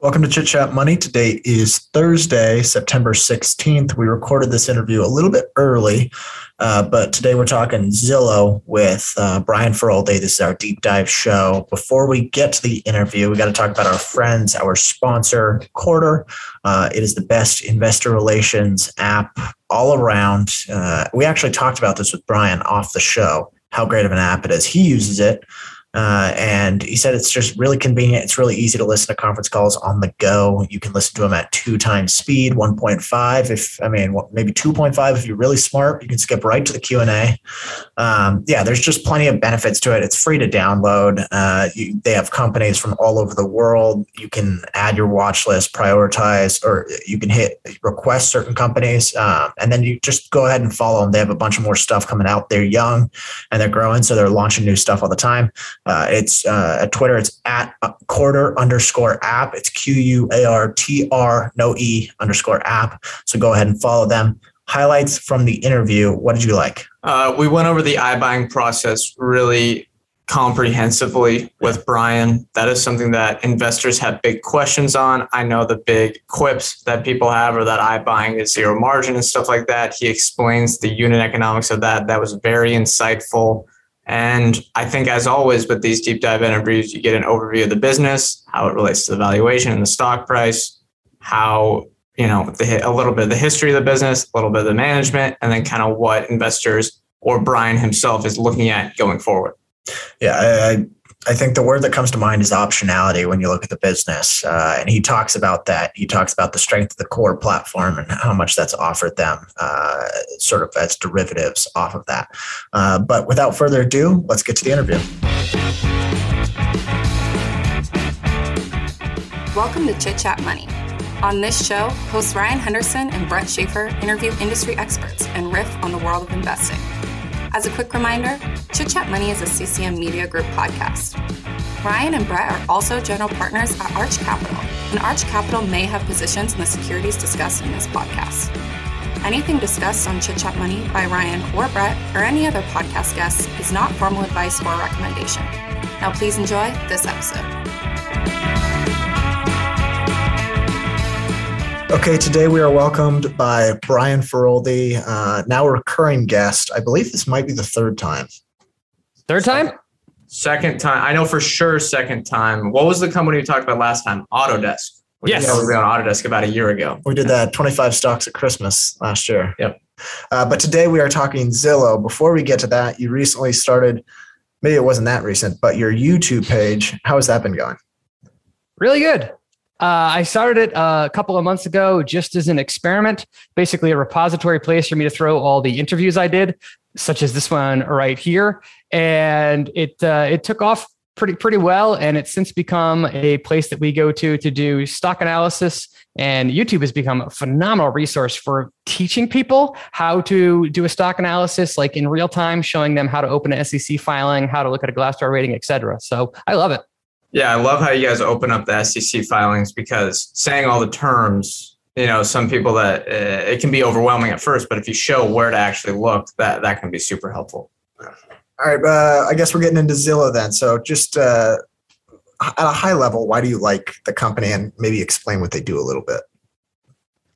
Welcome to Chit Chat Money. Today is Thursday, September 16th. We recorded this interview a little bit early, uh, but today we're talking Zillow with uh, Brian Feroldi. This is our deep dive show. Before we get to the interview, we got to talk about our friends, our sponsor, Quartr. Uh, it is the best investor relations app all around. Uh, we actually talked about this with Brian off the show, how great of an app it is. He uses it. Uh, and he said it's just really convenient. It's really easy to listen to conference calls on the go. You can listen to them at two times speed, 1.5. If I mean, maybe 2.5 if you're really smart. You can skip right to the Q and A. Um, yeah, there's just plenty of benefits to it. It's free to download. Uh, you, they have companies from all over the world. You can add your watch list, prioritize, or you can hit request certain companies, um, and then you just go ahead and follow them. They have a bunch of more stuff coming out. They're young and they're growing, so they're launching new stuff all the time. Uh, it's uh, at Twitter. It's at quarter underscore app. It's Q U A R T R no E underscore app. So go ahead and follow them. Highlights from the interview. What did you like? Uh, we went over the iBuying process really comprehensively with Brian. That is something that investors have big questions on. I know the big quips that people have are that iBuying is zero margin and stuff like that. He explains the unit economics of that. That was very insightful. And I think, as always, with these deep dive interviews, you get an overview of the business, how it relates to the valuation and the stock price, how, you know, the, a little bit of the history of the business, a little bit of the management, and then kind of what investors or Brian himself is looking at going forward. Yeah, I, I think the word that comes to mind is optionality when you look at the business. Uh, and he talks about that. He talks about the strength of the core platform and how much that's offered them, uh, sort of as derivatives off of that. Uh, but without further ado, let's get to the interview. Welcome to Chit Chat Money. On this show, hosts Ryan Henderson and Brett Schaefer interview industry experts and riff on the world of investing. As a quick reminder, Chit Chat Money is a CCM Media Group podcast. Ryan and Brett are also general partners at Arch Capital, and Arch Capital may have positions in the securities discussed in this podcast. Anything discussed on Chit Chat Money by Ryan or Brett or any other podcast guests is not formal advice or recommendation. Now, please enjoy this episode. Okay, today we are welcomed by Brian Feroldi, uh, now a recurring guest. I believe this might be the third time. Third time? Second time. I know for sure second time. What was the company we talked about last time? Autodesk. We yes. We were on Autodesk about a year ago. We did that 25 stocks at Christmas last year. Yep. Uh, but today we are talking Zillow. Before we get to that, you recently started, maybe it wasn't that recent, but your YouTube page. How has that been going? Really good. Uh, I started it uh, a couple of months ago just as an experiment, basically a repository place for me to throw all the interviews I did, such as this one right here, and it uh, it took off pretty pretty well, and it's since become a place that we go to to do stock analysis. And YouTube has become a phenomenal resource for teaching people how to do a stock analysis, like in real time, showing them how to open an SEC filing, how to look at a Glassdoor rating, etc. So I love it. Yeah, I love how you guys open up the SEC filings because saying all the terms, you know, some people that uh, it can be overwhelming at first, but if you show where to actually look, that that can be super helpful. All right, uh, I guess we're getting into Zillow then. So just uh, at a high level, why do you like the company, and maybe explain what they do a little bit?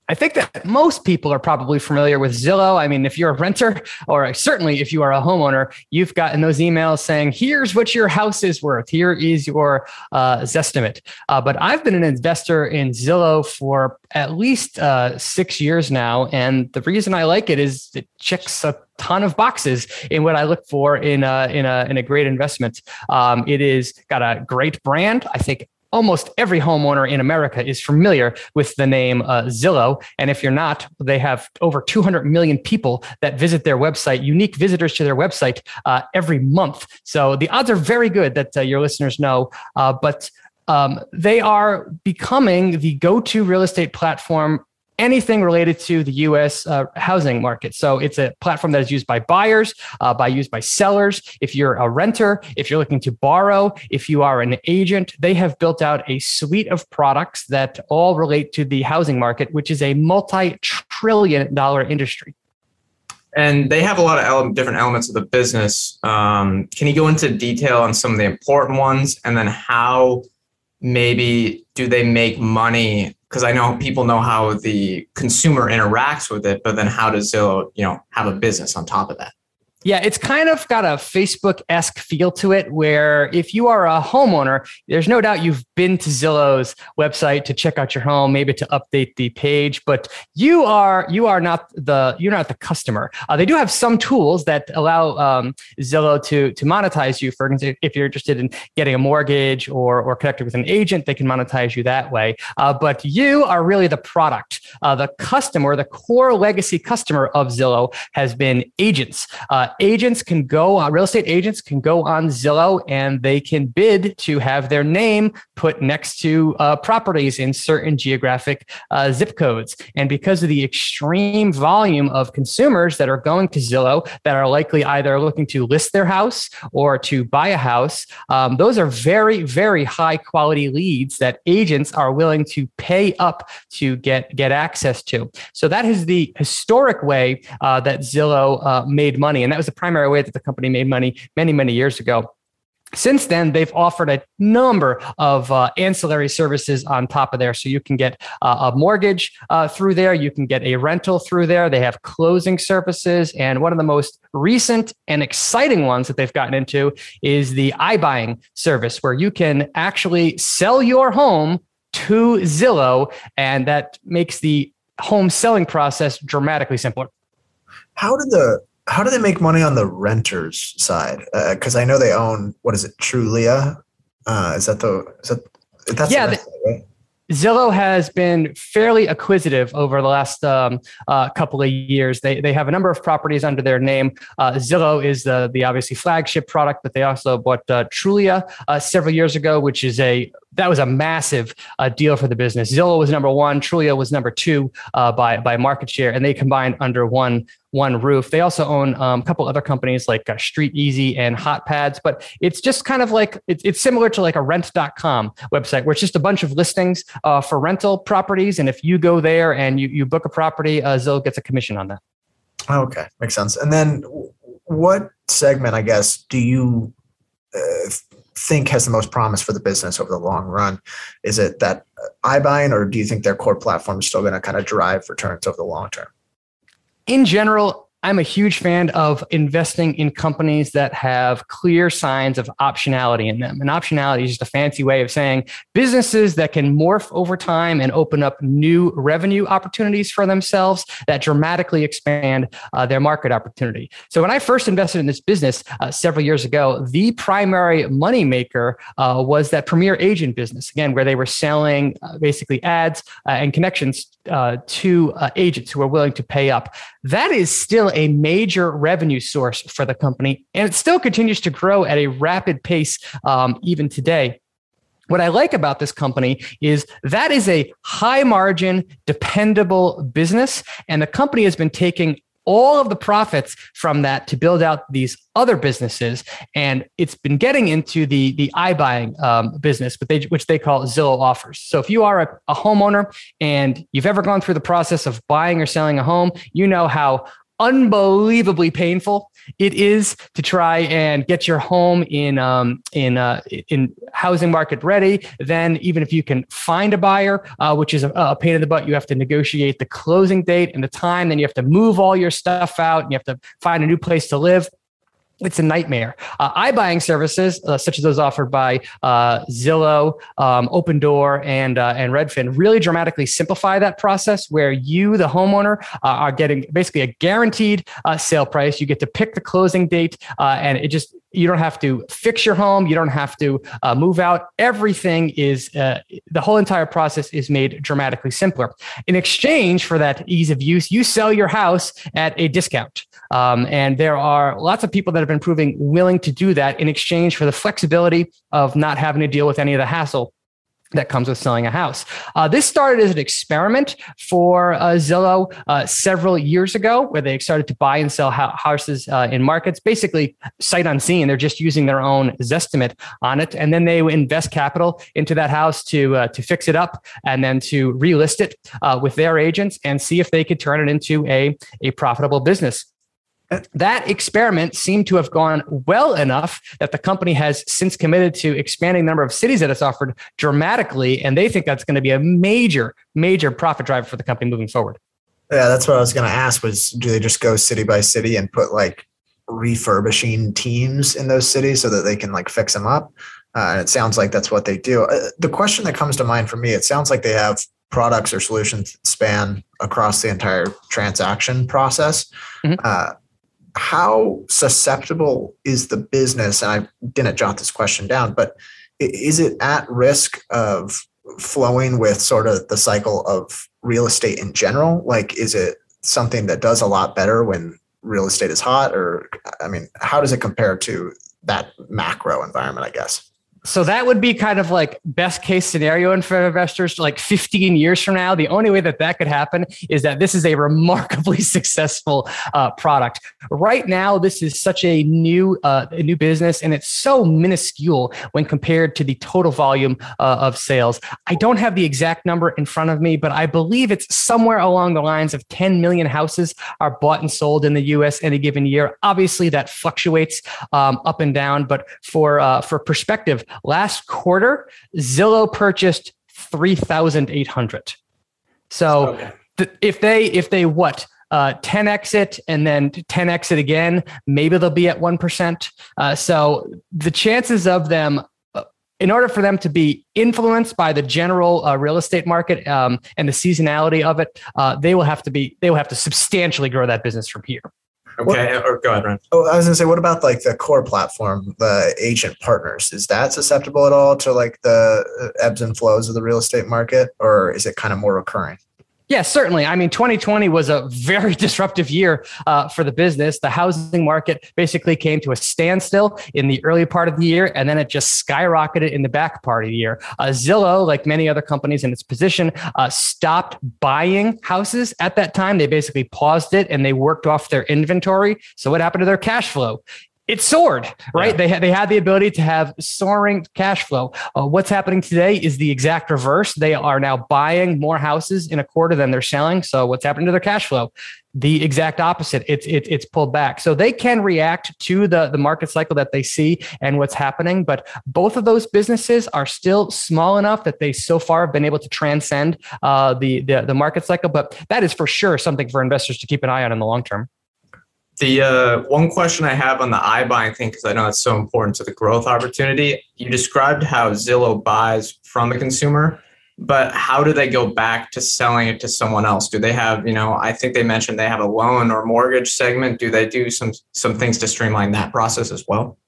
I think that most people are probably familiar with Zillow. I mean, if you're a renter, or certainly if you are a homeowner, you've gotten those emails saying, here's what your house is worth. Here is your uh, Zestimate. Uh, but I've been an investor in Zillow for at least uh, six years now. And the reason I like it is it checks a ton of boxes in what I look for in a, in a, in a great investment. Um, it is got a great brand. I think almost every homeowner in America is familiar with the name uh, Zillow. And if you're not, they have over 200 million people that visit their website, unique visitors to their website uh, every month. So the odds are very good that uh, your listeners know. Uh, but um, they are becoming the go to real estate platform anything related to the U.S. Uh, housing market. So it's a platform that is used by buyers, uh, by used by sellers. If you're a renter, if you're looking to borrow, if you are an agent, they have built out a suite of products that all relate to the housing market, which is a multi-trillion dollar industry. And they have a lot of ele- different elements of the business. Um, can you go into detail on some of the important ones, and then how maybe do they make money? Because I know people know how the consumer interacts with it, but then how does Zillow, you know, have a business on top of that? Yeah, it's kind of got a Facebook esque feel to it where if you are a homeowner, there's no doubt you've been to Zillow's website to check out your home, maybe to update the page, but you are you are not the you're not the customer. Uh, they do have some tools that allow um, Zillow to to monetize you. For example, if you're interested in getting a mortgage or or connected with an agent, they can monetize you that way. Uh, but you are really the product. Uh, the customer, the core legacy customer of Zillow has been agents. Agents can go real estate agents can go on Zillow and they can bid to have their name put next to uh, properties in certain geographic uh, zip codes. And because of the extreme volume of consumers that are going to Zillow that are likely either looking to list their house or to buy a house, um, those are very, very high quality leads that agents are willing to pay up to get, get access to. So that is the historic way uh, that Zillow uh, made money. And that was the primary way that the company made money many, many years ago. Since then, they've offered a number of uh, ancillary services on top of there. So you can get uh, a mortgage uh, through there, you can get a rental through there. They have closing services. And one of the most recent and exciting ones that they've gotten into is the iBuying service, where you can actually sell your home to Zillow. And that makes the home selling process dramatically simpler. How did the how do they make money on the renters side? Because uh, I know they own what is it, Trulia? Uh, is that the is that that's yeah? The, right? Zillow has been fairly acquisitive over the last um, uh, couple of years. They, they have a number of properties under their name. Uh, Zillow is the, the obviously flagship product, but they also bought uh, Trulia uh, several years ago, which is a that was a massive uh, deal for the business. Zillow was number one, Trulia was number two uh, by by market share, and they combined under one one roof. They also own um, a couple other companies like uh, Street Easy and Hot Pads, but it's just kind of like it's, it's similar to like a rent.com website where it's just a bunch of listings uh, for rental properties. And if you go there and you, you book a property, uh, Zillow gets a commission on that. Okay, makes sense. And then what segment, I guess, do you uh, think has the most promise for the business over the long run? Is it that iBuying, or do you think their core platform is still going to kind of drive returns over the long term? In general, I'm a huge fan of investing in companies that have clear signs of optionality in them. And optionality is just a fancy way of saying businesses that can morph over time and open up new revenue opportunities for themselves that dramatically expand uh, their market opportunity. So when I first invested in this business uh, several years ago, the primary moneymaker uh, was that premier agent business, again, where they were selling uh, basically ads uh, and connections uh, to agents who are willing to pay up. That is still a major revenue source for the company, and it still continues to grow at a rapid pace um, even today. What I like about this company is that is a high margin, dependable business, and the company has been taking all of the profits from that to build out these other businesses and it's been getting into the the iBuying um, business but they which they call zillow offers so if you are a, a homeowner and you've ever gone through the process of buying or selling a home you know how unbelievably painful it is to try and get your home in um, in uh, in housing market ready. Then, even if you can find a buyer, uh, which is a, a, pain in the butt, you have to negotiate the closing date and the time. Then you have to move all your stuff out, and you have to find a new place to live it's a nightmare. Uh, iBuying services, uh, such as those offered by uh, Zillow, um, Opendoor, and uh, and Redfin, really dramatically simplify that process. Where you, the homeowner, uh, are getting basically a guaranteed uh, sale price. You get to pick the closing date, and it just you don't have to fix your home. You don't have to move out. Everything is the whole entire process is made dramatically simpler. In exchange for that ease of use, you sell your house at a discount. Um, and there are lots of people that have been proving willing to do that in exchange for the flexibility of not having to deal with any of the hassle that comes with selling a house. Uh, this started as an experiment for uh, Zillow uh, several years ago, where they started to buy and sell houses uh, in markets, basically sight unseen. They're just using their own Zestimate on it, and then they invest capital into that house to uh, to fix it up and then to relist it uh, with their agents and see if they could turn it into a a profitable business that experiment seemed to have gone well enough that the company has since committed to expanding the number of cities that it's offered dramatically. And they think that's going to be a major, major profit driver for the company moving forward. Yeah, that's what I was going to ask was do they just go city by city and put like refurbishing teams in those cities so that they can like fix them up? Uh, and it sounds like that's what they do. Uh, the question that comes to mind for me, it sounds like they have products or solutions span across the entire transaction process. Mm-hmm. Uh, how susceptible is the business? And I didn't jot this question down, but is it at risk of flowing with sort of the cycle of real estate in general? Like, is it something that does a lot better when real estate is hot? Or, I mean, how does it compare to that macro environment, I guess? So that would be kind of like best case scenario for investors like 15 years from now. The only way that that could happen is that this is a remarkably successful uh, product. Right now, this is such a new uh, a new business, and it's so minuscule when compared to the total volume uh, of sales. I don't have the exact number in front of me, but I believe it's somewhere along the lines of 10 million houses are bought and sold in the U.S. any given year. Obviously, that fluctuates um, up and down, but for uh, for perspective Last quarter, Zillow purchased 3,800. So okay. th- if they, if they what, uh, 10 exit and then 10 exit again, maybe they'll be at 1%. Uh, so the chances of them, uh, in order for them to be influenced by the general uh, real estate market um, and the seasonality of it, uh, they will have to be, they will have to substantially grow that business from here. Okay, what, or go ahead, Ron. Oh, I was gonna say, what about like the core platform, the agent partners? Is that susceptible at all to like the uh, ebbs and flows of the real estate market, or is it kind of more recurring? Yeah, certainly. I mean, 2020 was a very disruptive year uh, for the business. The housing market basically came to a standstill in the early part of the year, and then it just skyrocketed in the back part of the year. Uh, Zillow, like many other companies in its position, uh, stopped buying houses at that time. They basically paused it and they worked off their inventory. So, what happened to their cash flow? It soared, right? Yeah. They had they had the ability to have soaring cash flow. Uh, what's happening today is the exact reverse. They are now buying more houses in a quarter than they're selling. So what's happening to their cash flow? The exact opposite. It's it, it's pulled back. So they can react to the the market cycle that they see and what's happening. But both of those businesses are still small enough that they so far have been able to transcend uh, the, the the market cycle. But that is for sure something for investors to keep an eye on in the long term. The uh, one question I have on the iBuying thing, because I know it's so important to the growth opportunity, you described how Zillow buys from the consumer, but how do they go back to selling it to someone else? Do they have, you know, I think they mentioned they have a loan or mortgage segment. Do they do some some things to streamline that process as well?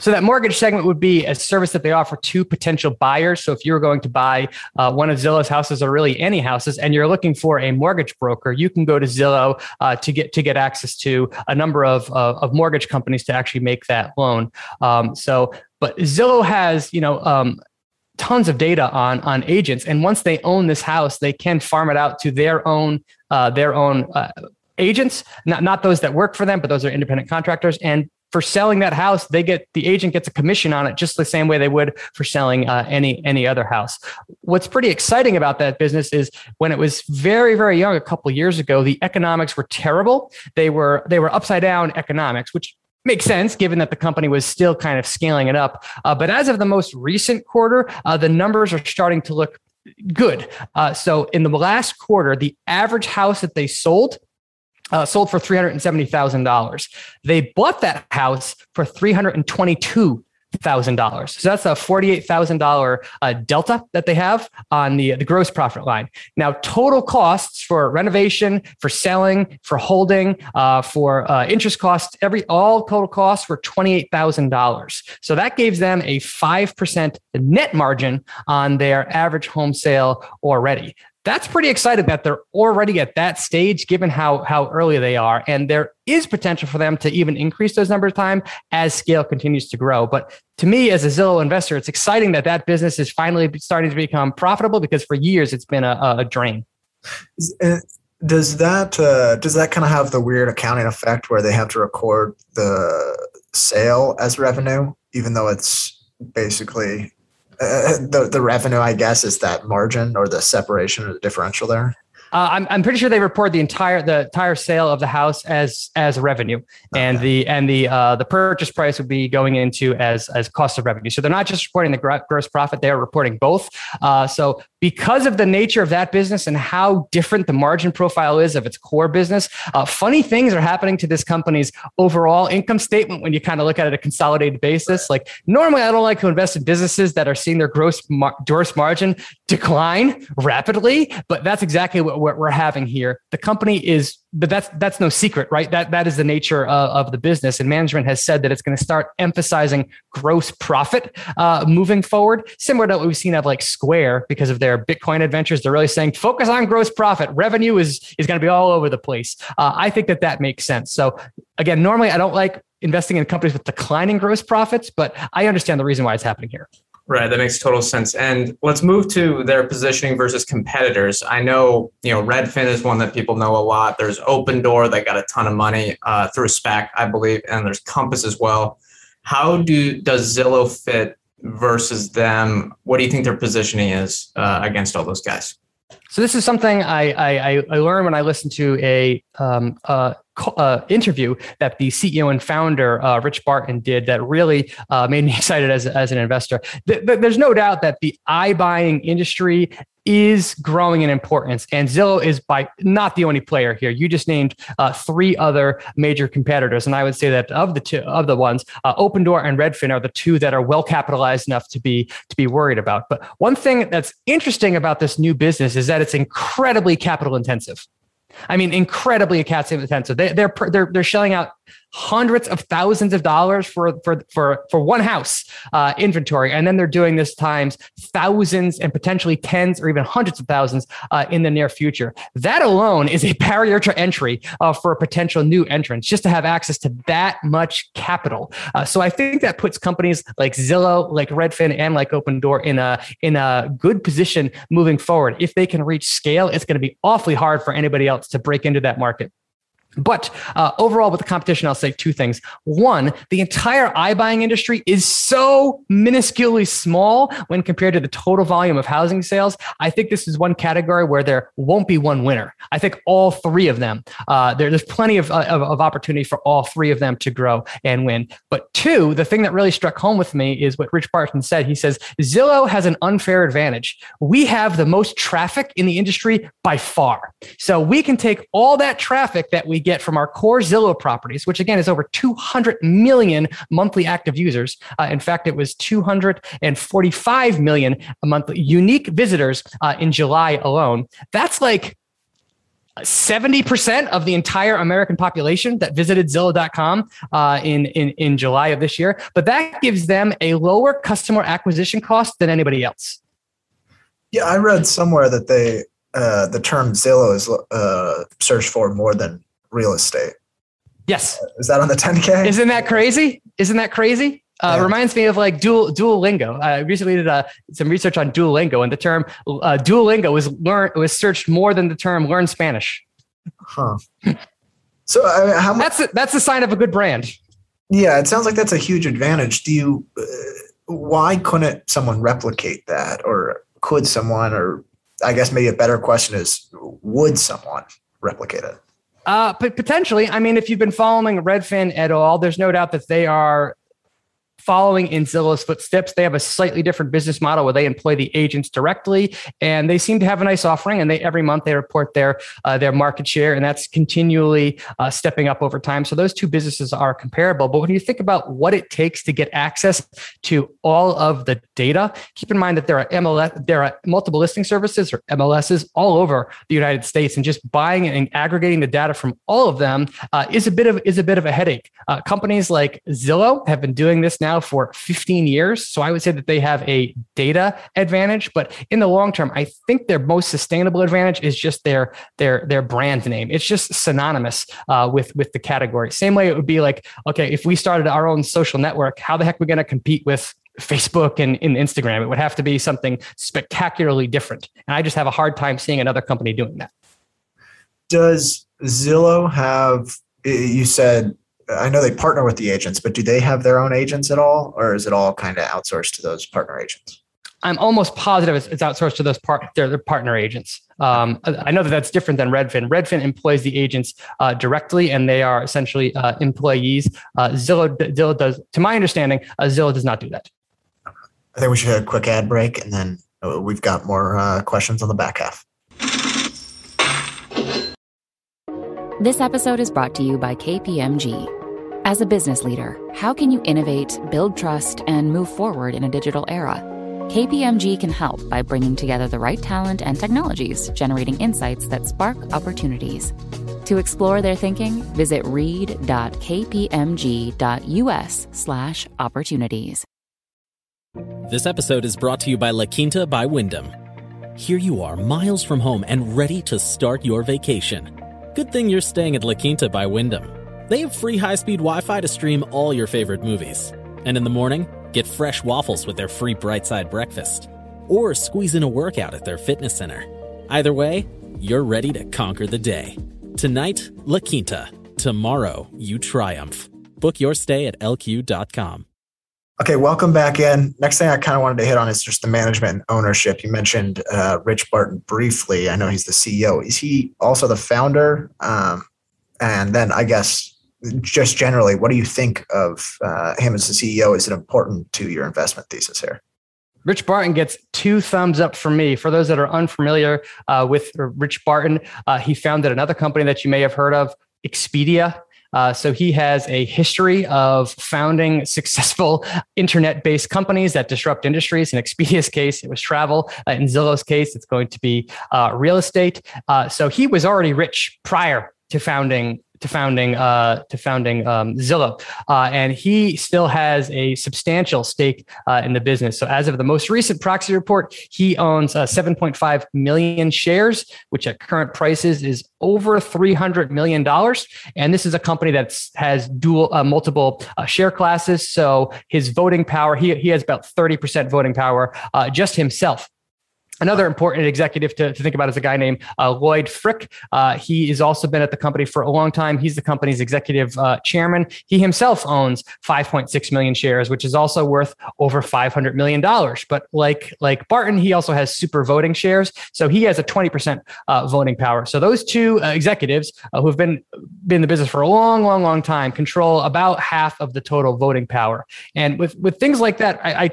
So that mortgage segment would be a service that they offer to potential buyers. So if you were going to buy uh, one of Zillow's houses or really any houses, and you're looking for a mortgage broker, you can go to Zillow uh, to get to get access to a number of uh, of mortgage companies to actually make that loan. Um, so, but Zillow has you know. Um, tons of data on on agents and once they own this house they can farm it out to their own uh, their own uh, agents, not, not those that work for them, but those are independent contractors. And for selling that house, they get the agent gets a commission on it just the same way they would for selling uh, any any other house. What's pretty exciting about that business is when it was very very young a couple years ago, the economics were terrible. They were they were upside down economics, which makes sense given that the company was still kind of scaling it up. Uh, but as of the most recent quarter, uh, the numbers are starting to look good. Uh, so in the last quarter, the average house that they sold uh, sold for $370,000. They bought that house for $322,000. So that's a $48,000 uh, delta that they have on the, the gross profit line. Now, total costs for renovation, for selling, for holding, uh, for uh, interest costs, every all total costs were $28,000. So that gives them a 5% net margin on their average home sale already that's pretty exciting that they're already at that stage given how how early they are. And there is potential for them to even increase those numbers of time as scale continues to grow. But to me as a zillow investor it's exciting that that business is finally starting to become profitable because for years it's been a, a drain. Uh, does that uh, does that kind of have the weird accounting effect where they have to record the sale as revenue even though it's basically uh, the the revenue, I guess, is that margin or the separation or the differential there. Uh, I'm, I'm pretty sure they report the entire the entire sale of the house as as revenue, and the and the uh, the purchase price would be going into as as cost of revenue. So they're not just reporting the gross profit; they are reporting both. Uh, so because of the nature of that business and how different the margin profile is of its core business, uh, funny things are happening to this company's overall income statement when you kind of look at it at a consolidated basis. Like normally, I don't like to invest in businesses that are seeing their gross mar- gross margin decline rapidly, but that's exactly what, what we're having here. The company is but that's that's no secret, right? That that is the nature of, of the business, and management has said that it's going to start emphasizing gross profit uh, moving forward, similar to what we've seen of like Square because of their Bitcoin adventures. They're really saying focus on gross profit. Revenue is is going to be all over the place. Uh, I think that that makes sense. So again, normally I don't like investing in companies with declining gross profits, but I understand the reason why it's happening here. Right, that makes total sense. And let's move to their positioning versus competitors. I know, you know, Redfin is one that people know a lot. There's Opendoor, they got a ton of money uh, through SPAC, I believe, and there's Compass as well. How do does Zillow fit versus them? What do you think their positioning is uh, against all those guys? So this is something I I, I learned when I listened to a um, uh, uh, interview that the CEO and founder uh, Rich Barton did that really uh, made me excited as, as an investor. Th- th- there's no doubt that the iBuying industry is growing in importance, and Zillow is by not the only player here. You just named uh, three other major competitors, and I would say that of the two of the ones, uh, Opendoor and Redfin are the two that are well capitalized enough to be to be worried about. But one thing that's interesting about this new business is that it's incredibly capital intensive. I mean, incredibly capital intensive. They, they're they're they're shelling out hundreds of thousands of dollars for for for for one house uh, inventory, and then they're doing this times thousands and potentially tens or even hundreds of thousands uh, in the near future. That alone is a barrier to entry uh, for a potential new entrant, just to have access to that much capital. Uh, so I think that puts companies like Zillow, like Redfin, and like Opendoor in a in a good position moving forward. If they can reach scale, it's going to be awfully hard for anybody else to break into that market. But uh, overall, with the competition, I'll say two things. One, the entire iBuying industry is so minusculely small when compared to the total volume of housing sales. I think this is one category where there won't be one winner. I think all three of them, uh, there, there's plenty of, uh, of, of opportunity for all three of them to grow and win. But two, the thing that really struck home with me is what Rich Barton said. He says Zillow has an unfair advantage. We have the most traffic in the industry by far. So we can take all that traffic that we get from our core Zillow properties, which again is over 200 million monthly active users. Uh, in fact, it was 245 million monthly unique visitors uh, in July alone. That's like 70% of the entire American population that visited Zillow.com uh, in, in, in July of this year. But that gives them a lower customer acquisition cost than anybody else. Yeah, I read somewhere that they uh, the term Zillow is uh, searched for more than real estate. Yes. Is that on the 10K? Isn't that crazy? Isn't that crazy? Uh, yeah. Reminds me of like dual Duolingo. I recently did uh, some research on Duolingo, and the term uh, Duolingo was learn was searched more than the term learn Spanish. Huh. So how much? That's a, that's a sign of a good brand. Yeah, it sounds like that's a huge advantage. Do you? Uh, why couldn't someone replicate that, or could someone? Or I guess maybe a better question is, would someone replicate it? Uh, but potentially, I mean, if you've been following Redfin at all, there's no doubt that they are following in Zillow's footsteps. They have a slightly different business model where they employ the agents directly, and they seem to have a nice offering. And they every month they report their uh, their market share, and that's continually uh, stepping up over time. So those two businesses are comparable. But when you think about what it takes to get access to all of the data, keep in mind that there are MLS, there are multiple listing services or MLSs all over the United States, and just buying and aggregating the data from all of them uh, is a bit of is a bit of a headache. Uh, companies like Zillow have been doing this now now for 15 years. So I would say that they have a data advantage, but in the long term, I think their most sustainable advantage is just their their their brand name. It's just synonymous uh, with with the category. Same way it would be like, okay, if we started our own social network, how the heck are we going to compete with Facebook and, and Instagram? It would have to be something spectacularly different. And I just have a hard time seeing another company doing that. Does Zillow have? You said I know they partner with the agents, but do they have their own agents at all, or is it all kind of outsourced to those partner agents? I'm almost positive it's, it's outsourced to those part their, their partner agents. Um, I know that that's different than Redfin. Redfin employs the agents uh, directly, and they are essentially uh, employees. Uh, Zillow, Zillow does, to my understanding, uh, Zillow does not do that. I think we should have a quick ad break, and then uh, we've got more uh, questions on the back half. This episode is brought to you by KPMG. As a business leader, how can you innovate, build trust, and move forward in a digital era? KPMG can help by bringing together the right talent and technologies, generating insights that spark opportunities. To explore their thinking, visit read.kpmg.us/opportunities. This episode is brought to you by La Quinta by Wyndham. Here you are, miles from home and ready to start your vacation. Good thing you're staying at La Quinta by Wyndham. They have free high speed Wi Fi to stream all your favorite movies. And in the morning, get fresh waffles with their free bright side breakfast. Or squeeze in a workout at their fitness center. Either way, you're ready to conquer the day. Tonight, La Quinta. Tomorrow, you triumph. Book your stay at lq.com. Okay, welcome back in. Next thing I kind of wanted to hit on is just the management and ownership. You mentioned uh, Rich Barton briefly. I know he's the CEO. Is he also the founder? Um, and then I guess just generally, what do you think of uh, him as the CEO? Is it important to your investment thesis here? Rich Barton gets two thumbs up from me. For those that are unfamiliar uh, with Rich Barton, uh, he founded another company that you may have heard of, Expedia. Uh, so he has a history of founding successful internet-based companies that disrupt industries. In Expedia's case, it was travel. Uh, in Zillow's case, it's going to be uh, real estate. Uh, so he was already rich prior to founding to founding uh, to founding um, Zillow, uh, and he still has a substantial stake uh, in the business. So, as of the most recent proxy report, he owns uh, 7.5 million shares, which at current prices is over 300 million dollars. And this is a company that has dual uh, multiple uh, share classes. So, his voting power he he has about 30 percent voting power just himself. Another important executive to, to think about is a guy named uh, Lloyd Frink. Uh, he has also been at the company for a long time. He's the company's executive uh, chairman. He himself owns 5.6 million shares, which is also worth over 500 million dollars. But like like Barton, he also has super voting shares, so he has a 20 percent uh, voting power. So those two uh, executives uh, who have been been in the business for a long, long, long time control about half of the total voting power. And with with things like that, I, I.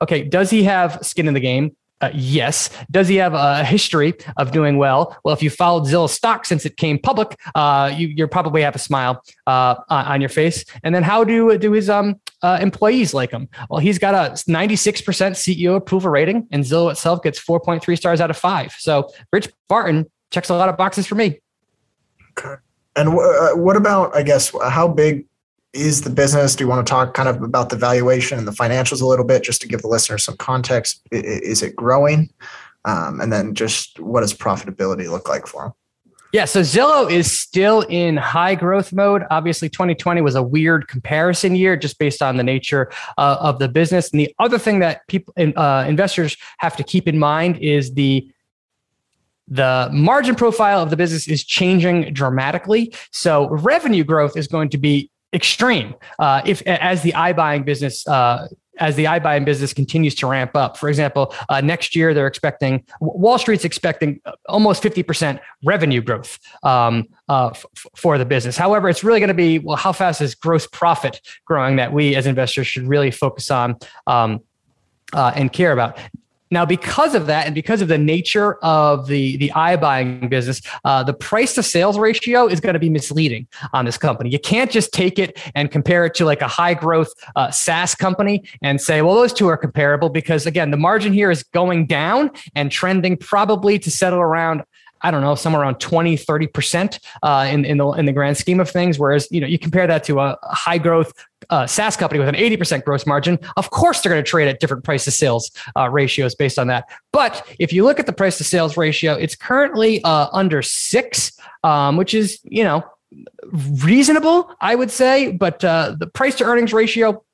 Okay, does he have skin in the game? Uh, yes. Does he have a history of doing well? Well, if you followed Zillow stock since it came public, uh, you you probably have a smile uh, on your face. And then how do do his um uh, employees like him? Well, he's got a 96% CEO approval rating, and Zillow itself gets 4.3 stars out of five. So Rich Barton checks a lot of boxes for me. Okay. And uh, what about, I guess, how big is the business? Do you want to talk kind of about the valuation and the financials a little bit, just to give the listener some context? Is it growing? Um, and then just what does profitability look like for them? Yeah, so Zillow is still in high growth mode. Obviously, 2020 was a weird comparison year just based on the nature uh, of the business. And the other thing that people, uh, investors have to keep in mind is the the margin profile of the business is changing dramatically. So revenue growth is going to be extreme uh, if as the iBuying business uh, as the iBuying business continues to ramp up. For example, uh, next year they're expecting Wall Street's expecting almost 50% revenue growth um, uh, f- for the business. However, it's really going to be well, how fast is gross profit growing that we as investors should really focus on um, uh, and care about. Now, because of that, and because of the nature of the the iBuying business, uh, the price to sales ratio is going to be misleading on this company. You can't just take it and compare it to like a high growth uh, SaaS company and say, well, those two are comparable because again, the margin here is going down and trending probably to settle around I don't know, somewhere around 20, 30% uh, in, in, the, in the grand scheme of things. Whereas, you know, you compare that to a high growth uh, SaaS company with an 80% gross margin, of course they're going to trade at different price to sales uh, ratios based on that. But if you look at the price to sales ratio, it's currently uh, under six, um, which is, you know, reasonable, I would say. But uh, the price to earnings ratio,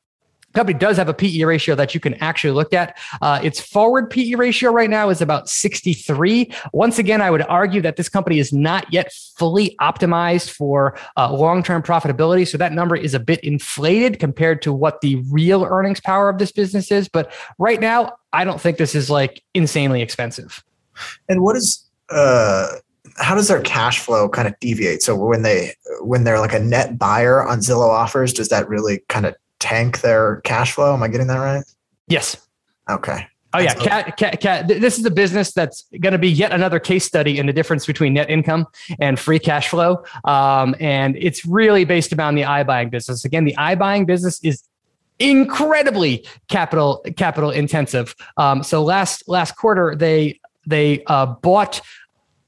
company does have a PE ratio that you can actually look at. Uh, its forward PE ratio right now is about 63. Once again, I would argue that this company is not yet fully optimized for uh, long term profitability. So that number is a bit inflated compared to what the real earnings power of this business is. But right now, I don't think this is like insanely expensive. And what is, uh, how does their cash flow kind of deviate? So when they when they're like a net buyer on Zillow offers, does that really kind of tank their cash flow? Am I getting that right? Yes. Okay. Oh yeah, cat, cat, cat. This is a business that's going to be yet another case study in the difference between net income and free cash flow, um, and it's really based around the iBuying business. Again, the iBuying business is incredibly capital capital intensive. Um, so last last quarter they they uh, bought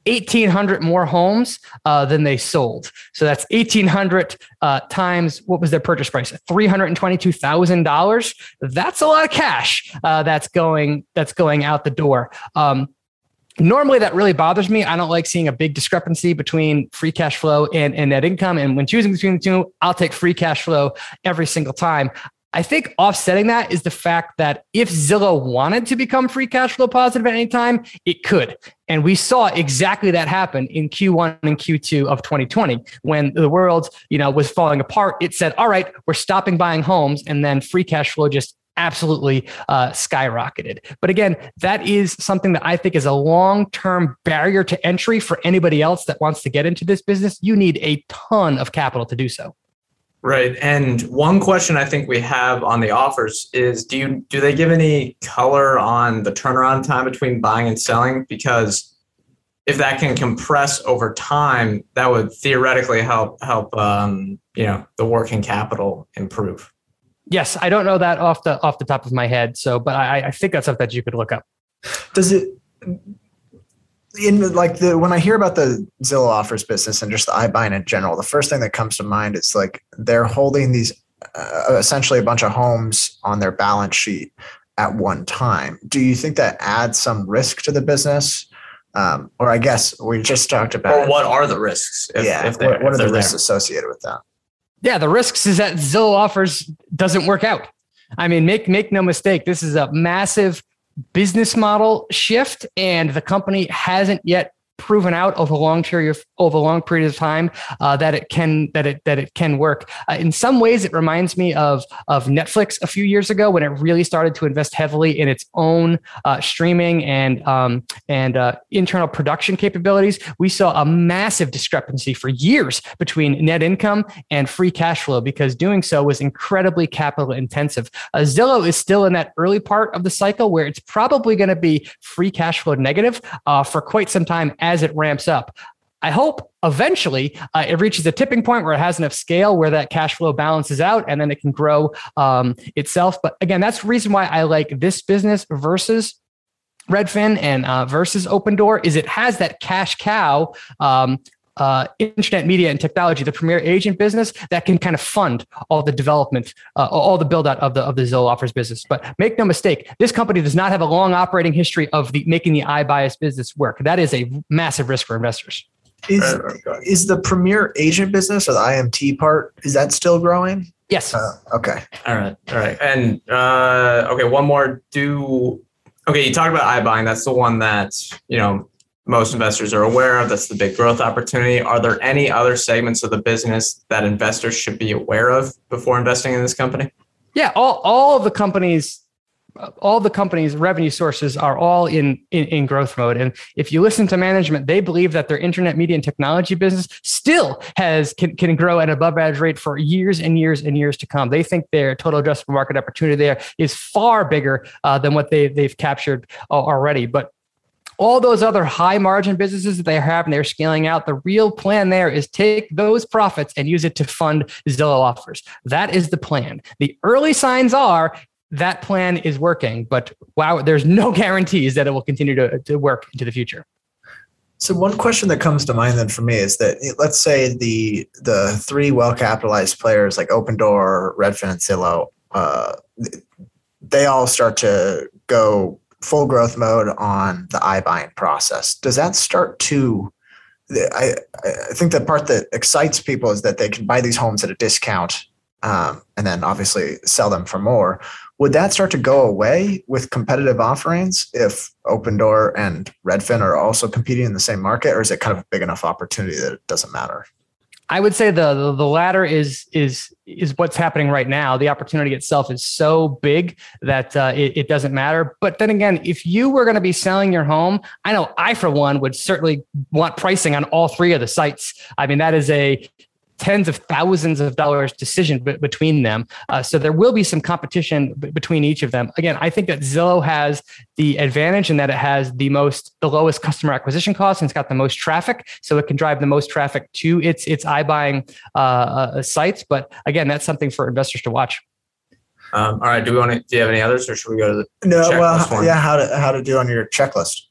1,800 more homes uh, than they sold. So that's 1,800 uh, times what was their purchase price? $322,000. That's a lot of cash uh, that's going that's going out the door. Um, normally that really bothers me. I don't like seeing a big discrepancy between free cash flow and, and net income. And when choosing between the two, I'll take free cash flow every single time. I think offsetting that is the fact that if Zillow wanted to become free cash flow positive at any time, it could. And we saw exactly that happen in Q1 and Q2 of 2020 when the world, you know, was falling apart. It said, "All right, we're stopping buying homes," and then free cash flow just absolutely uh, skyrocketed. But again, that is something that I think is a long term barrier to entry for anybody else that wants to get into this business. You need a ton of capital to do so. Right. And one question I think we have on the offers is do you do they give any color on the turnaround time between buying and selling? Because if that can compress over time, that would theoretically help help um, you know the working capital improve. Yes, I don't know that off the off the top of my head. So, but I, I think that's something that you could look up. Does it in like the when I hear about the Zillow offers business and just the iBuying in general, the first thing that comes to mind is like they're holding these uh, essentially a bunch of homes on their balance sheet at one time. Do you think that adds some risk to the business? Um, or I guess we just talked about. Or what are the risks? If, yeah, if what, what if are the risks there? associated with that? Yeah, the risks is that Zillow offers doesn't work out. I mean, make make no mistake, this is a massive business model shift, and the company hasn't yet proven out over a long period of, over a long period of time uh, that it can that it that it can work. Uh, in some ways, it reminds me of of Netflix a few years ago when it really started to invest heavily in its own uh, streaming and um, and uh, internal production capabilities. We saw a massive discrepancy for years between net income and free cash flow because doing so was incredibly capital intensive. Uh, Zillow is still in that early part of the cycle where it's probably going to be free cash flow negative uh, for quite some time as it ramps up. I hope eventually uh, it reaches a tipping point where it has enough scale where that cash flow balances out and then it can grow um, itself. But again, that's the reason why I like this business versus Redfin and uh, versus Opendoor is it has that cash cow um, uh, internet media and technology, the premier agent business that can kind of fund all the development, uh, all the build out of the of the Zillow offers business. But make no mistake, this company does not have a long operating history of the making the iBuyers business work. That is a massive risk for investors. Is is the premier agent business or the IMT part is that still growing? Yes. Uh, okay. All right. All right. And uh, okay, one more. Do okay. You talked about iBuying. That's the one that you know most investors are aware of. That's the big growth opportunity. Are there any other segments of the business that investors should be aware of before investing in this company? Yeah, all, all of the companies, all the companies' revenue sources are all in, in, in growth mode. And if you listen to management, they believe that their internet media and technology business still has can, can grow at above average rate for years and years and years to come. They think their total addressable market opportunity there is far bigger uh, than what they, they've captured already. But all those other high margin businesses that they have and they're scaling out, the real plan there is take those profits and use it to fund Zillow offers. That is the plan. The early signs are that plan is working, but wow, there's no guarantees that it will continue to, to work into the future. So one question that comes to mind then for me is that let's say the the three well capitalized players like Opendoor, Redfin, and Zillow, uh, they all start to go full growth mode on the iBuying process. Does that start to I, I think the part that excites people is that they can buy these homes at a discount um, and then obviously sell them for more. Would that start to go away with competitive offerings if Opendoor and Redfin are also competing in the same market, or is it kind of a big enough opportunity that it doesn't matter? I would say the, the, the latter is is is what's happening right now. The opportunity itself is so big that uh, it, it, doesn't matter. But then again, if you were going to be selling your home, I know I for one would certainly want pricing on all three of the sites. I mean, that is a tens of thousands of dollars decision b- between them. Uh, so there will be some competition b- between each of them. Again, I think that Zillow has the advantage in that it has the most, the lowest customer acquisition cost, and it's got the most traffic, so it can drive the most traffic to its its iBuying uh, uh, sites. But again, that's something for investors to watch. Um, all right. Do we want to? Do you have any others, or should we go to the? No. Well, one? yeah. How to how to do on your checklist?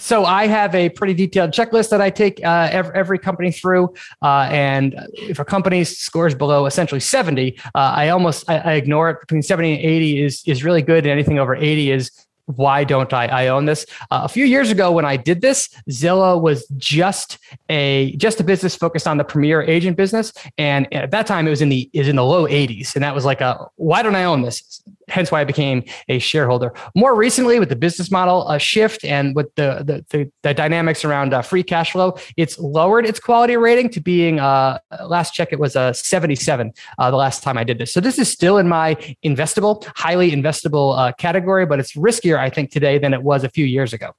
So I have a pretty detailed checklist that I take uh, every, every, company through, uh, and if a company scores below essentially 70, uh, I almost I, I, ignore it. Between 70 and 80 is is really good, and anything over 80 is why don't I, I own this? Uh, a few years ago, when I did this, Zillow was just a just a business focused on the premier agent business, and at that time it was in the is in the low 80s, and that was like a why don't I own this? Hence why I became a shareholder. More recently, with the business model uh, shift and with the the, the, the dynamics around uh, free cash flow, it's lowered its quality rating to being uh, last check it was a 77 uh, the last time I did this. So this is still in my investable, highly investable uh, category, but it's riskier I think today than it was a few years ago.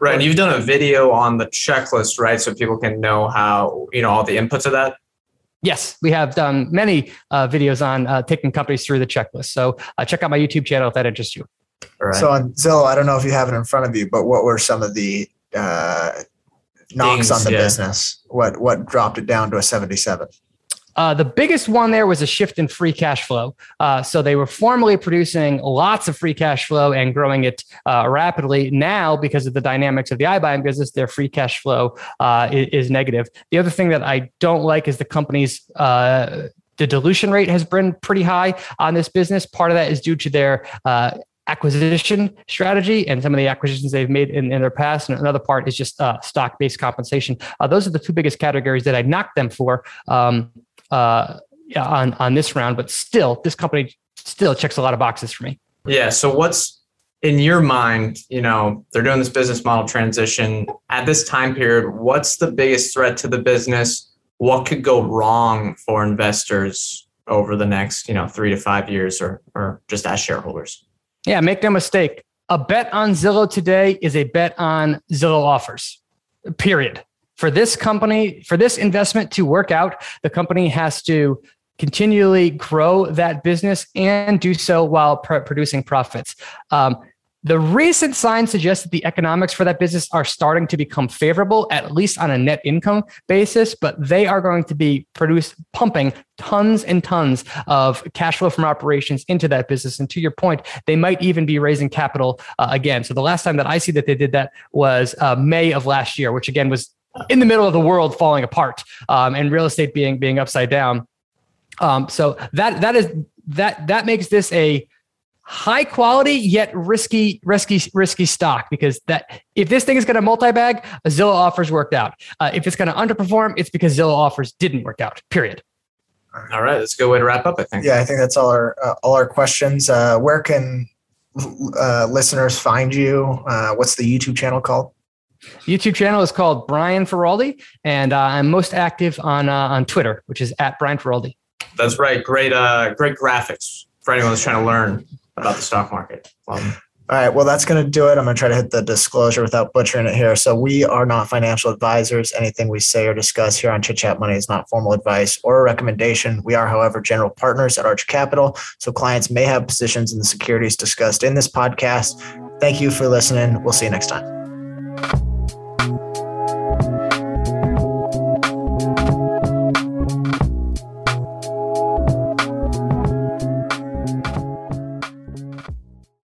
Right. And you've done a video on the checklist, right? So people can know how, you know, all the inputs of that. Yes, we have done many uh, videos on uh, taking companies through the checklist. So uh, check out my YouTube channel if that interests you. So on Zillow, I don't know if you have it in front of you, but what were some of the uh, knocks Things, on the yeah. business? What what dropped it down to a 77? Uh, the biggest one there was a shift in free cash flow. Uh, so they were formerly producing lots of free cash flow and growing it uh, rapidly. Now, because of the dynamics of the iBuying business, their free cash flow uh, is, is, negative. The other thing that I don't like is the company's uh, the dilution rate has been pretty high on this business. Part of that is due to their acquisition strategy and some of the acquisitions they've made in, in their past. And another part is just uh, stock based compensation. Uh, those are the two biggest categories that I knocked them for. Um, uh, on on this round, but still, this company still checks a lot of boxes for me. Yeah. So what's in your mind? You know, they're doing this business model transition at this time period. What's the biggest threat to the business? What could go wrong for investors over the next, you know, three to five years, or or just as shareholders? Yeah, make no mistake. A bet on Zillow today is a bet on Zillow offers. Period for this company, for this investment to work out, the company has to continually grow that business and do so while pr- producing profits. Um, the recent signs suggest that the economics for that business are starting to become favorable, at least on a net income basis, but they are going to be produce pumping tons and tons of cash flow from operations into that business. And to your point, they might even be raising capital uh, again. So the last time that I see that they did that was uh, May of last year, which again was in the middle of the world falling apart um, and real estate being being upside down. Um, so that that is that that makes this a high quality yet risky risky risky stock because that if this thing is going to multi-bag, Zillow offers worked out. Uh, if it's going to underperform, it's because Zillow offers didn't work out. Period. All right, that's a good way to wrap up. I think. Yeah, I think that's all our uh, all our questions. Uh, where can uh, listeners find you? Uh, what's the YouTube channel called? YouTube channel is called Brian Feroldi, and uh, I'm most active on uh, on Twitter, which is at Brian Feroldi. That's right. Great, uh, great graphics for anyone who's trying to learn about the stock market. Well, all right. Well, that's going to do it. I'm going to try to hit the disclosure without butchering it here. So, we are not financial advisors. Anything we say or discuss here on Chit Chat Money is not formal advice or a recommendation. We are, however, general partners at Arch Capital. So, clients may have positions in the securities discussed in this podcast. Thank you for listening. We'll see you next time.